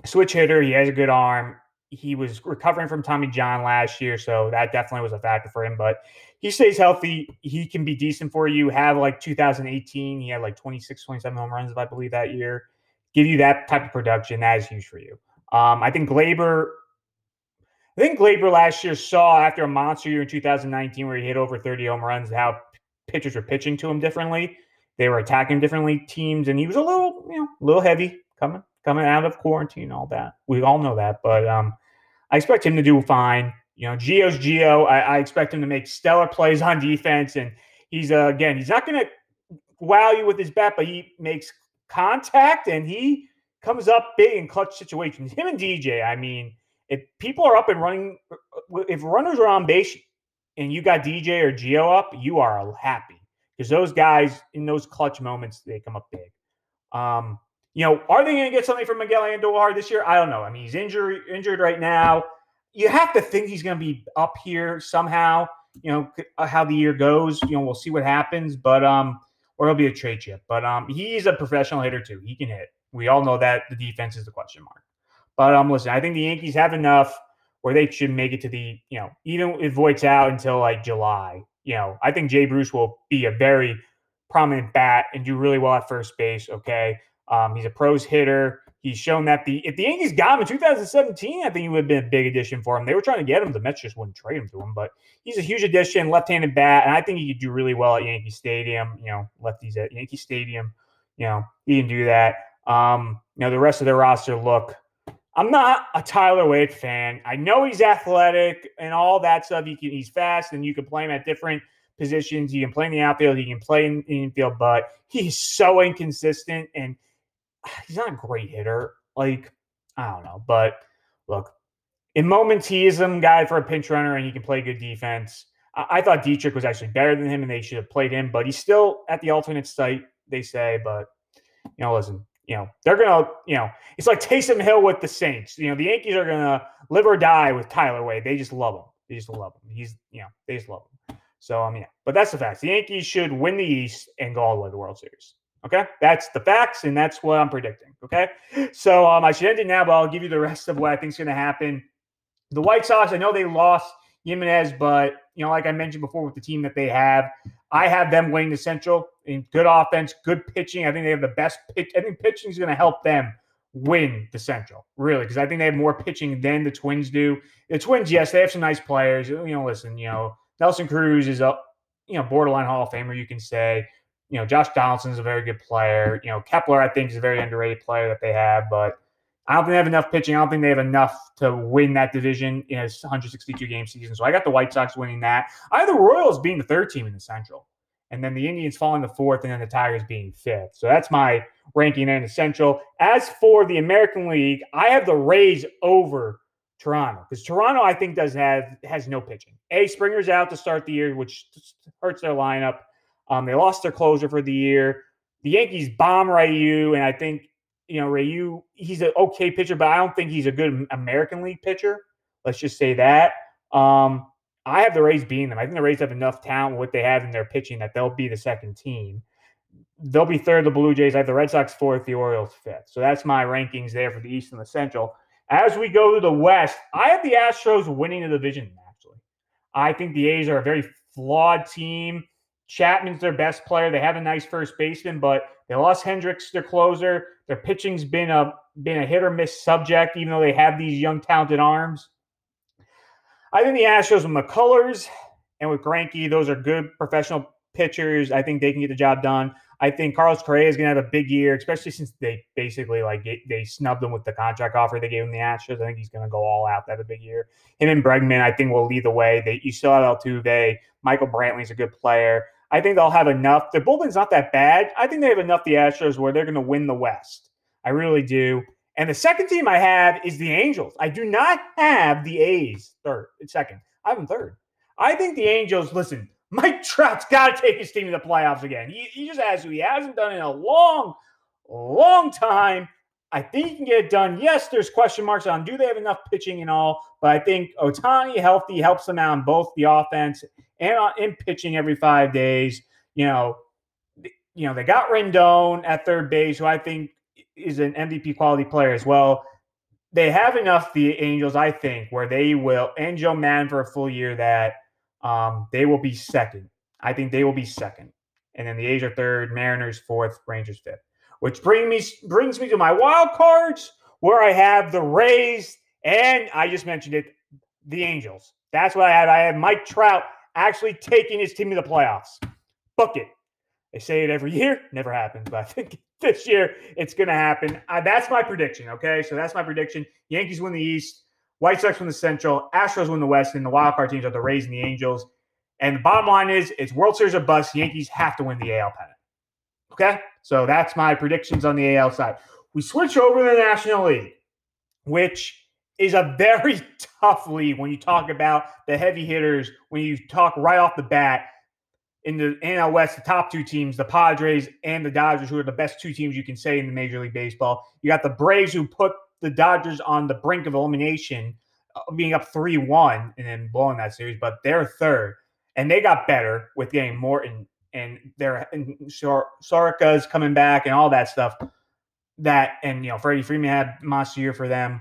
Speaker 1: switch hitter. He has a good arm. He was recovering from Tommy John last year, so that definitely was a factor for him. But he stays healthy. He can be decent for you. Have like 2018, he had like 26, 27 home runs, if I believe that year. Give you that type of production. That is huge for you. Um, I think Gleyber. I think Gleyber last year saw after a monster year in 2019 where he hit over 30 home runs how pitchers were pitching to him differently. They were attacking differently teams, and he was a little, you know, a little heavy coming coming out of quarantine, all that. We all know that, but um, I expect him to do fine. You know, Gio's Gio. I, I expect him to make stellar plays on defense, and he's uh, again, he's not going to wow you with his bat, but he makes contact and he comes up big in clutch situations. Him and DJ. I mean, if people are up and running, if runners are on base and you got DJ or Gio up, you are happy because those guys in those clutch moments they come up big. Um, you know, are they going to get something from Miguel Andujar this year? I don't know. I mean, he's injured injured right now. You have to think he's going to be up here somehow. You know uh, how the year goes. You know, we'll see what happens, but um, or he'll be a trade chip. But um, he's a professional hitter too. He can hit. We all know that. The defense is the question mark. But um, listen, I think the Yankees have enough where they should make it to the you know even if Voit's out until like July. You know, I think Jay Bruce will be a very prominent bat and do really well at first base. Okay. Um, he's a pros hitter. He's shown that the if the Yankees got him in 2017, I think he would have been a big addition for him. They were trying to get him. The Mets just wouldn't trade him to him, but he's a huge addition, left-handed bat, and I think he could do really well at Yankee Stadium. You know, lefties at Yankee Stadium. You know, he can do that. Um, you know, the rest of their roster look. I'm not a Tyler Wade fan. I know he's athletic and all that stuff. He can, he's fast, and you can play him at different positions. He can play in the outfield. He can play in the infield, but he's so inconsistent and he's not a great hitter. Like, I don't know. But look, in moments, he is a guy for a pinch runner and he can play good defense. I, I thought Dietrich was actually better than him and they should have played him, but he's still at the alternate site, they say. But, you know, listen, you know, they're going to, you know, it's like Taysom Hill with the Saints. You know, the Yankees are going to live or die with Tyler Wade. They just love him. They just love him. He's, you know, they just love him. So, um, yeah, but that's the facts. The Yankees should win the East and go all the way to the World Series. Okay, that's the facts, and that's what I'm predicting. Okay, so um, I should end it now, but I'll give you the rest of what I think is going to happen. The White Sox, I know they lost Jimenez, but you know, like I mentioned before, with the team that they have, I have them winning the Central in good offense, good pitching. I think they have the best pitch. I think pitching is going to help them win the Central, really, because I think they have more pitching than the Twins do. The Twins, yes, they have some nice players. You know, listen, you know, Nelson Cruz is a you know borderline Hall of Famer, you can say you know, Josh Donaldson is a very good player. You know, Kepler, I think, is a very underrated player that they have, but I don't think they have enough pitching. I don't think they have enough to win that division in a 162 game season. So I got the White Sox winning that. I have the Royals being the third team in the Central. and then the Indians falling to fourth, and then the Tigers being fifth. So that's my ranking in the Central. As for the American League, I have the Rays over Toronto because Toronto, I think, does have has no pitching. A Springer's out to start the year, which hurts their lineup. Um, they lost their closure for the year. The Yankees bomb Ryu, and I think you know Ryu. He's an okay pitcher, but I don't think he's a good American League pitcher. Let's just say that. Um, I have the Rays beating them. I think the Rays have enough talent with what they have in their pitching that they'll be the second team. They'll be third, the Blue Jays. I have the Red Sox fourth, the Orioles fifth. So that's my rankings there for the East and the Central. As we go to the West, I have the Astros winning the division, actually. I think the A's are a very flawed team. Chapman's their best player. They have a nice first baseman, but they lost Hendriks, their closer. Their pitching's been a been a hit or miss subject, even though they have these young talented arms. I think the Astros with McCullers and with Greinke, those are good professional pitchers. I think they can get the job done. I think Carlos Correa is going to have a big year, especially since they basically like they snubbed him with the contract offer they gave him the Astros. I think he's going to go all out. That a big year. Him and Bregman, I think, will lead the way. They you still have Altuve. Michael Brantley's a good player. I think they'll have enough. Their bullpen's not that bad. I think they have enough. The Astros where they're going to win the West. I really do. And the second team I have is the Angels. I do not have the A's third, second. I have them third. I think the Angels, listen, Mike Trout's got to take his team to the playoffs again. He, he just has to. He hasn't done it in a long, long time. I think he can get it done. Yes, there's question marks on do they have enough pitching and all, but I think Ohtani healthy helps them out in both the offense and in pitching every five days. You know, you know they got Rendon at third base, who I think is an MVP quality player as well. They have enough, the Angels, I think, where they will, and Joe Maddon for a full year, that um, they will be second. I think they will be second. And then the A's are third, Mariners fourth, Rangers fifth. Which bring me brings me to my wild cards, where I have the Rays, and I just mentioned it, the Angels. That's what I have. I have Mike Trout actually taking his team to the playoffs. Book it. They say it every year, never happens, but I think this year it's going to happen. Uh, that's my prediction. Okay, so that's my prediction. Yankees win the East, White Sox win the Central, Astros win the West, and the wild card teams are the Rays and the Angels. And the bottom line is, it's World Series or bust. Yankees have to win the AL pennant. Okay, so that's my predictions on the AL side. We switch over to the National League, which is a very tough league when you talk about the heavy hitters. When you talk right off the bat in the NL West, the top two teams, the Padres and the Dodgers, who are the best two teams you can say in the Major League Baseball. You got the Braves, who put the Dodgers on the brink of elimination, uh, being up 3 1 and then blowing that series, but they're third. And they got better with getting Morton and their and Soroka's coming back and all that stuff. That and you know, Freddie Freeman had monster year for them.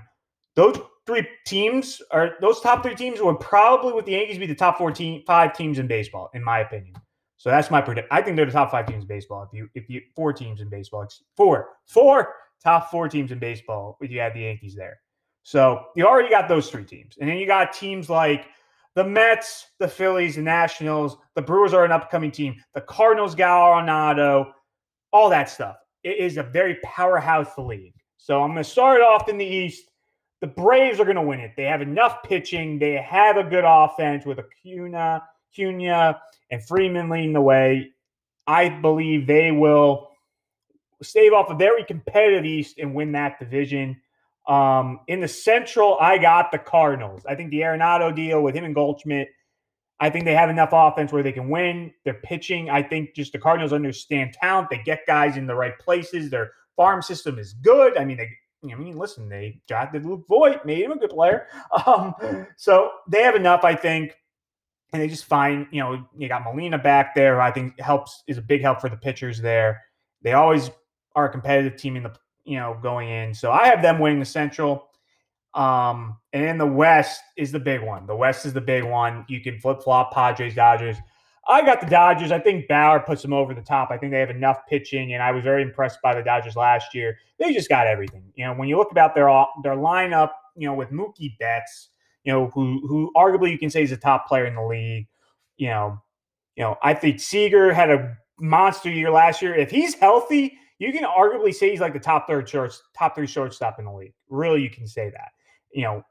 Speaker 1: Those three teams are those top three teams would probably with the Yankees be the top 14 five teams in baseball, in my opinion. So that's my predict. I think they're the top five teams in baseball. If you if you four teams in baseball, four four top four teams in baseball. If you had the Yankees there, so you already got those three teams, and then you got teams like the Mets, the Phillies, the Nationals. The Brewers are an upcoming team. The Cardinals, Arenado, all that stuff. It is a very powerhouse league. So I'm going to start off in the East. The Braves are going to win it. They have enough pitching. They have a good offense with Acuna, Cunha, and Freeman leading the way. I believe they will stave off a very competitive East and win that division. Um, in the Central, I got the Cardinals. I think the Arenado deal with him and Goldschmidt, I think they have enough offense where they can win. They're pitching. I think just the Cardinals understand talent. They get guys in the right places. Their farm system is good. I mean, they I mean, listen, they drafted Luke Voit, made him a good player. Um, so they have enough, I think and they just find, you know, you got Molina back there, I think helps is a big help for the pitchers there. They always are a competitive team in the, you know, going in. So I have them winning the Central. Um, and then the West is the big one. The West is the big one. You can flip flop Padres, Dodgers. I got the Dodgers. I think Bauer puts them over the top. I think they have enough pitching, and I was very impressed by the Dodgers last year. They just got everything. You know, when you look about their their lineup, you know, with Mookie Betts, you know, who who arguably you can say is a top player in the league. You know, you know, I think Seager had a monster year last year. If he's healthy, you can arguably say he's like the top third short, top three shortstop in the league. Really, you can say that. You know,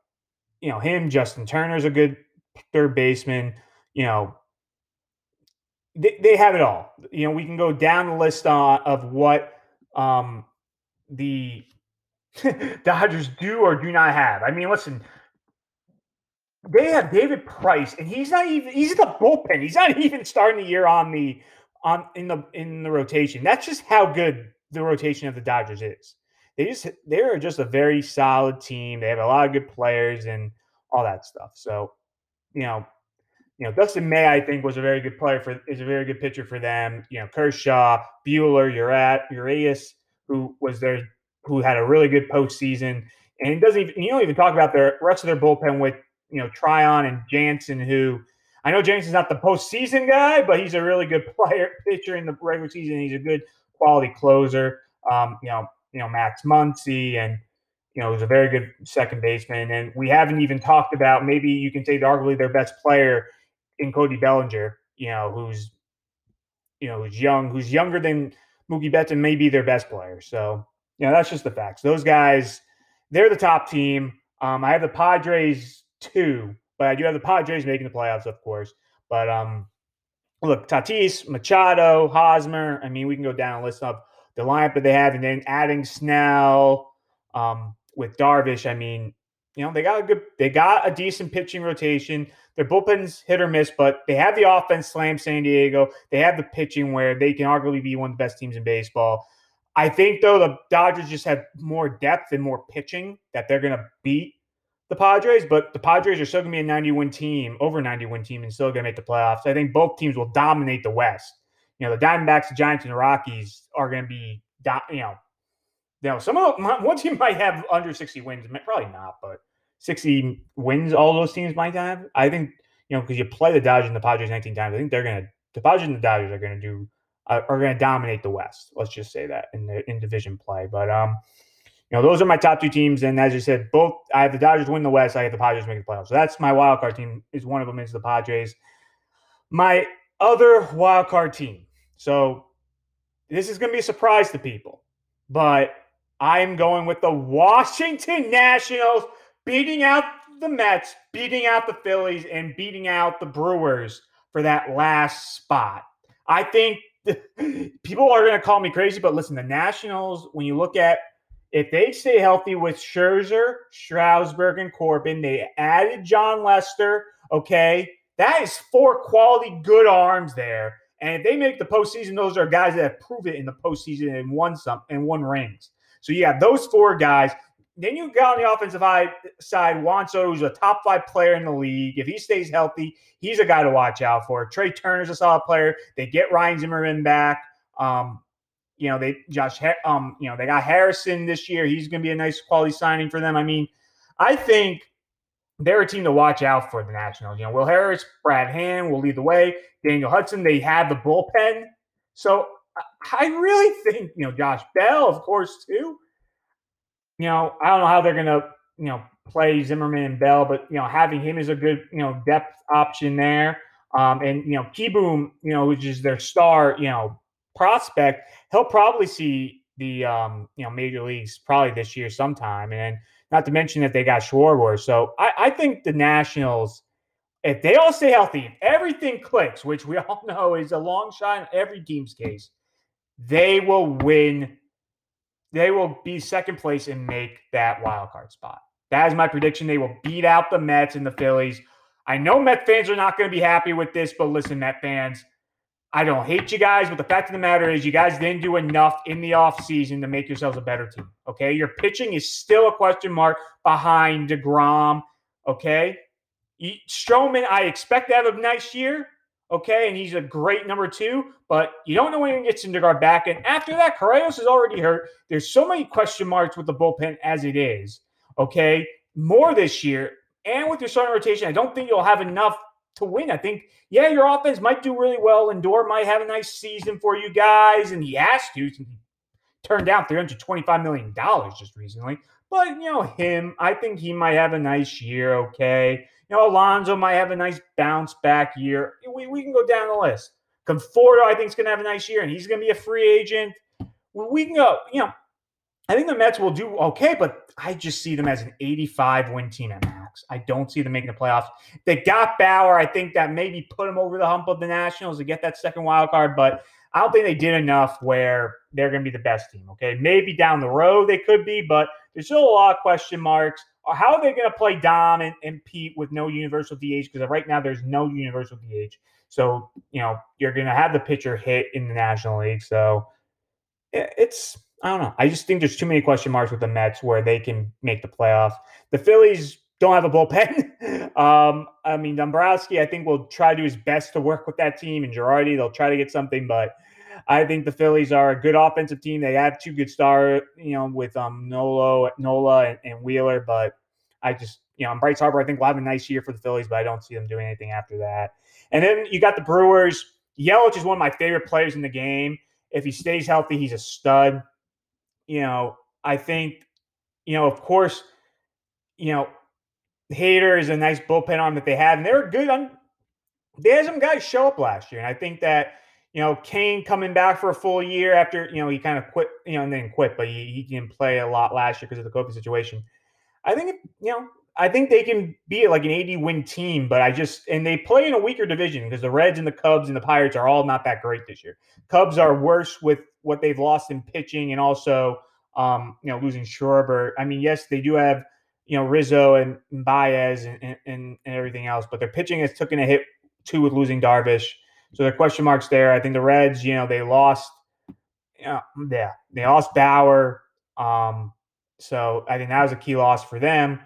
Speaker 1: you know him. Justin Turner's a good third baseman. You know, they, they have it all. You know, we can go down the list on, of what um, the Dodgers do or do not have. I mean, listen, they have David Price, and he's not even he's in the bullpen. He's not even starting the year on the on in the in the rotation. That's just how good the rotation of the Dodgers is. They just they're just a very solid team. They have a lot of good players and all that stuff. So, you know, you know, Dustin May, I think, was a very good player for is a very good pitcher for them. You know, Kershaw, Buehler, Urat, Urias, who was there, who had a really good postseason. And he doesn't even you don't even talk about the rest of their bullpen with you know Tryon and Jansen, who I know James is not the postseason guy, but he's a really good player pitcher in the regular season. He's a good quality closer. Um, you know, you know Max Muncy and you know, he's a very good second baseman. And we haven't even talked about maybe you can say arguably their best player in Cody Bellinger, you know, who's you know, who's young, who's younger than Mookie Betts and maybe their best player. So, you know, that's just the facts. Those guys, they're the top team. Um, I have the Padres too, but I do have the Padres making the playoffs, of course. But um, look, Tatis, Machado, Hosmer. I mean, we can go down a list of the lineup that they have, and then adding Snell um, with Darvish. I mean, you know, they got a good, they got a decent pitching rotation. Their bullpen's hit or miss, but they have the offense slam San Diego. They have the pitching where they can arguably be one of the best teams in baseball. I think though the Dodgers just have more depth and more pitching that they're going to beat the Padres, but the Padres are still going to be a 90 win team, over 90 win team, and still going to make the playoffs. I think both teams will dominate the West. You know, the Diamondbacks, the Giants, and the Rockies are going to be, you know, you know, some of them, one team might have under 60 wins, probably not, but 60 wins all those teams might have. I think, you know, because you play the Dodgers and the Padres 19 times, I think they're going to, the Padres and the Dodgers are going to do, are going to dominate the West. Let's just say that in the in division play. But, um, know, those are my top two teams. And as you said, both, I have the Dodgers win the West, I have the Padres make the playoffs. So that's my wild card team, is one of them is the Padres. My other wild card team. So this is going to be a surprise to people, but I'm going with the Washington Nationals beating out the Mets, beating out the Phillies, and beating out the Brewers for that last spot. I think people are going to call me crazy, but listen, the Nationals, when you look at if they stay healthy with Scherzer, Strasburg, and Corbin, they added Jon Lester. Okay, that is four quality good arms there. And if they make the postseason, those are guys that have proved it in the postseason and won some and won rings. So you have those four guys. Then you got on the offensive side, Juan Soto, who's a top five player in the league. If he stays healthy, he's a guy to watch out for. Trea Turner's a solid player. They get Ryan Zimmerman back. Um, you know, they Josh, um, you know, they got Harrison this year. He's going to be a nice quality signing for them. I mean, I think they're a team to watch out for the Nationals. You know, Will Harris, Brad Hand will lead the way. Daniel Hudson, they have the bullpen. So I really think, you know, Josh Bell, of course, too you know, I don't know how they're going to, you know, play Zimmerman and Bell, but, you know, having him is a good, you know, depth option there. Um, and, you know, Kieboom, you know, which is their star, you know, prospect, he'll probably see the, um, you know, major leagues probably this year sometime. And not to mention that they got Schwarber. So I, I think the Nationals, if they all stay healthy, if everything clicks, which we all know is a long shot in every team's case, they will win they will be second place and make that wild card spot. That is my prediction. They will beat out the Mets and the Phillies. I know Met fans are not going to be happy with this, but listen, Met fans, I don't hate you guys, but the fact of the matter is you guys didn't do enough in the offseason to make yourselves a better team. Okay. Your pitching is still a question mark behind DeGrom. Okay. Stroman, I expect to have a nice year. Okay, and he's a great number two, but you don't know when he gets Syndergaard back. And after that, Correos is already hurt. There's so many question marks with the bullpen as it is. Okay, more this year, and with your starting rotation, I don't think you'll have enough to win. I think, yeah, your offense might do really well. Lindor might have a nice season for you guys, and he has to. Turned down $325 million just recently. But, you know, him, I think he might have a nice year, okay? You know, Alonso might have a nice bounce back year. We, we can go down the list. Conforto, I think, is going to have a nice year, and he's going to be a free agent. We can go, you know, I think the Mets will do okay, but I just see them as an 85 win team at max. I don't see them making the playoffs. They got Bauer. I think that maybe put them over the hump of the Nationals to get that second wild card, but I don't think they did enough where they're going to be the best team. Okay, maybe down the road they could be, but there's still a lot of question marks. How are they going to play Dom and, and Pete with no universal DH? Because right now there's no universal DH. So you know you're going to have the pitcher hit in the National League. So it's I don't know. I just think there's too many question marks with the Mets where they can make the playoffs. The Phillies don't have a bullpen. um, I mean, Dombrowski, I think will try to do his best to work with that team, and Girardi, they'll try to get something, but I think the Phillies are a good offensive team. They have two good stars, you know, with um Nolo, Nola, and, and Wheeler, but I just, you know, Bryce Harper, I think will have a nice year for the Phillies, but I don't see them doing anything after that. And then you got the Brewers. Yelich is one of my favorite players in the game. If he stays healthy, he's a stud you know, I think, you know, of course, you know, Hader is a nice bullpen arm that they have, and they're good on. They had some guys show up last year, and I think that you know Cain coming back for a full year after you know he kind of quit, you know, and then quit, but he, he didn't play a lot last year because of the COVID situation. I think you know I think they can be like an 80 win team, but I just and they play in a weaker division because the Reds and the Cubs and the Pirates are all not that great this year. Cubs are worse with what they've lost in pitching and also um, you know losing Schwarber. I mean, yes, they do have you know Rizzo and, Baez and, and, and everything else, but their pitching has taken a hit too with losing Darvish. So are question marks there. I think the Reds, you know, they lost. Yeah, yeah, they lost Bauer. Um, so I think that was a key loss for them.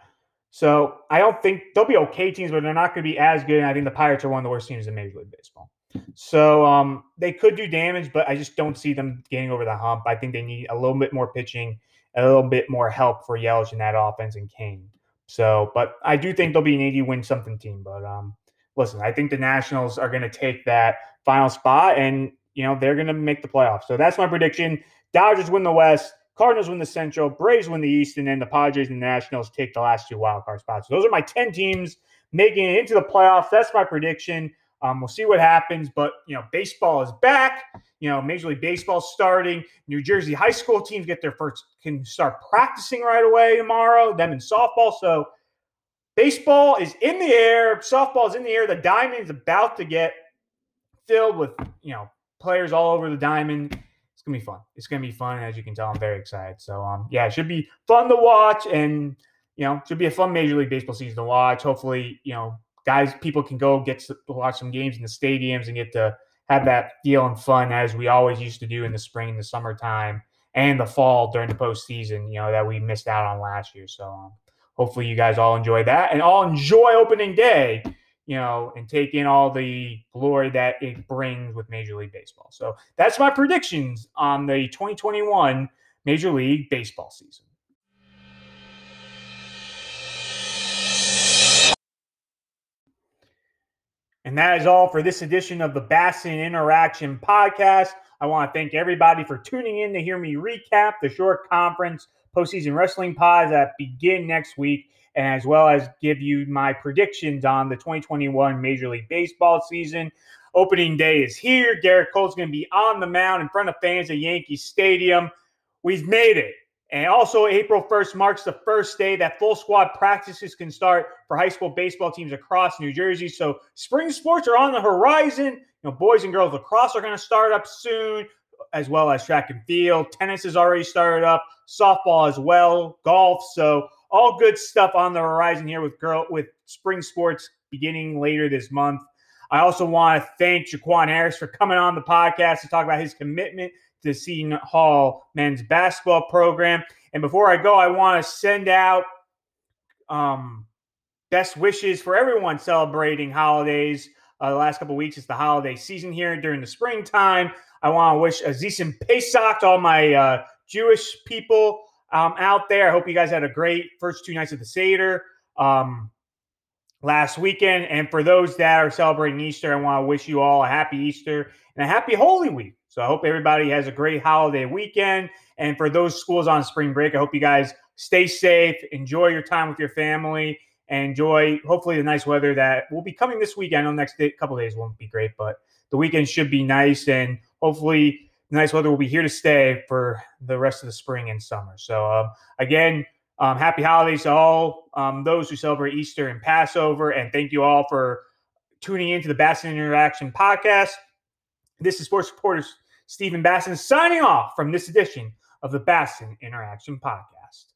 Speaker 1: So I don't think they'll be okay teams, but they're not going to be as good. And I think the Pirates are one of the worst teams in Major League Baseball. So um, they could do damage, but I just don't see them getting over the hump. I think they need a little bit more pitching, a little bit more help for Yelich in that offense and Cain. So, but I do think they'll be an 80 win something team. But um, listen, I think the Nationals are going to take that final spot and, you know, they're going to make the playoffs. So that's my prediction. Dodgers win the West. Cardinals win the Central, Braves win the East, and then the Padres and the Nationals take the last two wild card spots. So those are my 10 teams making it into the playoffs. That's my prediction. Um, we'll see what happens, but you know, baseball is back. You know, Major League Baseball starting. New Jersey high school teams get their first can start practicing right away tomorrow. Them in softball. So baseball is in the air. Softball is in the air. The diamond is about to get filled with you know players all over the diamond gonna be fun. It's gonna be fun, as you can tell. I'm very excited. So um, yeah, it should be fun to watch, and you know, should be a fun Major League Baseball season to watch. Hopefully, you know, guys, people can go get to watch some games in the stadiums and get to have that feel and fun as we always used to do in the spring, the summertime, and the fall during the postseason. You know that we missed out on last year. So um, hopefully, you guys all enjoy that and all enjoy opening day you know, and take in all the glory that it brings with Major League Baseball. So that's my predictions on the 2021 Major League Baseball season. And that is all for this edition of the Bassin Interaction podcast. I want to thank everybody for tuning in to hear me recap the Shore Conference postseason wrestling pods that begin next week and as well as give you my predictions on the 2021 Major League Baseball season. Opening day is here. Gerrit Cole's going to be on the mound in front of fans at Yankee Stadium. We've made it. And also, April 1st marks the first day that full squad practices can start for high school baseball teams across New Jersey. So, spring sports are on the horizon. You know, boys and girls lacrosse are going to start up soon, as well as track and field. Tennis has already started up, softball as well, golf. So, all good stuff on the horizon here with girl with spring sports beginning later this month. I also want to thank Jaquan Harris for coming on the podcast to talk about his commitment to Seton Hall men's basketball program. And before I go, I want to send out um, best wishes for everyone celebrating holidays. Uh, the last couple weeks, it's the holiday season here during the springtime. I want to wish a Azizim Pesach to all my uh, Jewish people um, out there. I hope you guys had a great first two nights of the Seder um, last weekend. And for those that are celebrating Easter, I want to wish you all a happy Easter and a happy Holy Week. So I hope everybody has a great holiday weekend. And for those schools on spring break, I hope you guys stay safe, enjoy your time with your family, and enjoy hopefully the nice weather that will be coming this weekend. I know next day, couple days won't be great, but the weekend should be nice and hopefully nice weather will be here to stay for the rest of the spring and summer. So, um, again, Um, happy holidays to all um, those who celebrate Easter and Passover. And thank you all for tuning in to the Bassin Interaction podcast. This is Sports Reporter Stephen Bassin signing off from this edition of the Bassin Interaction podcast.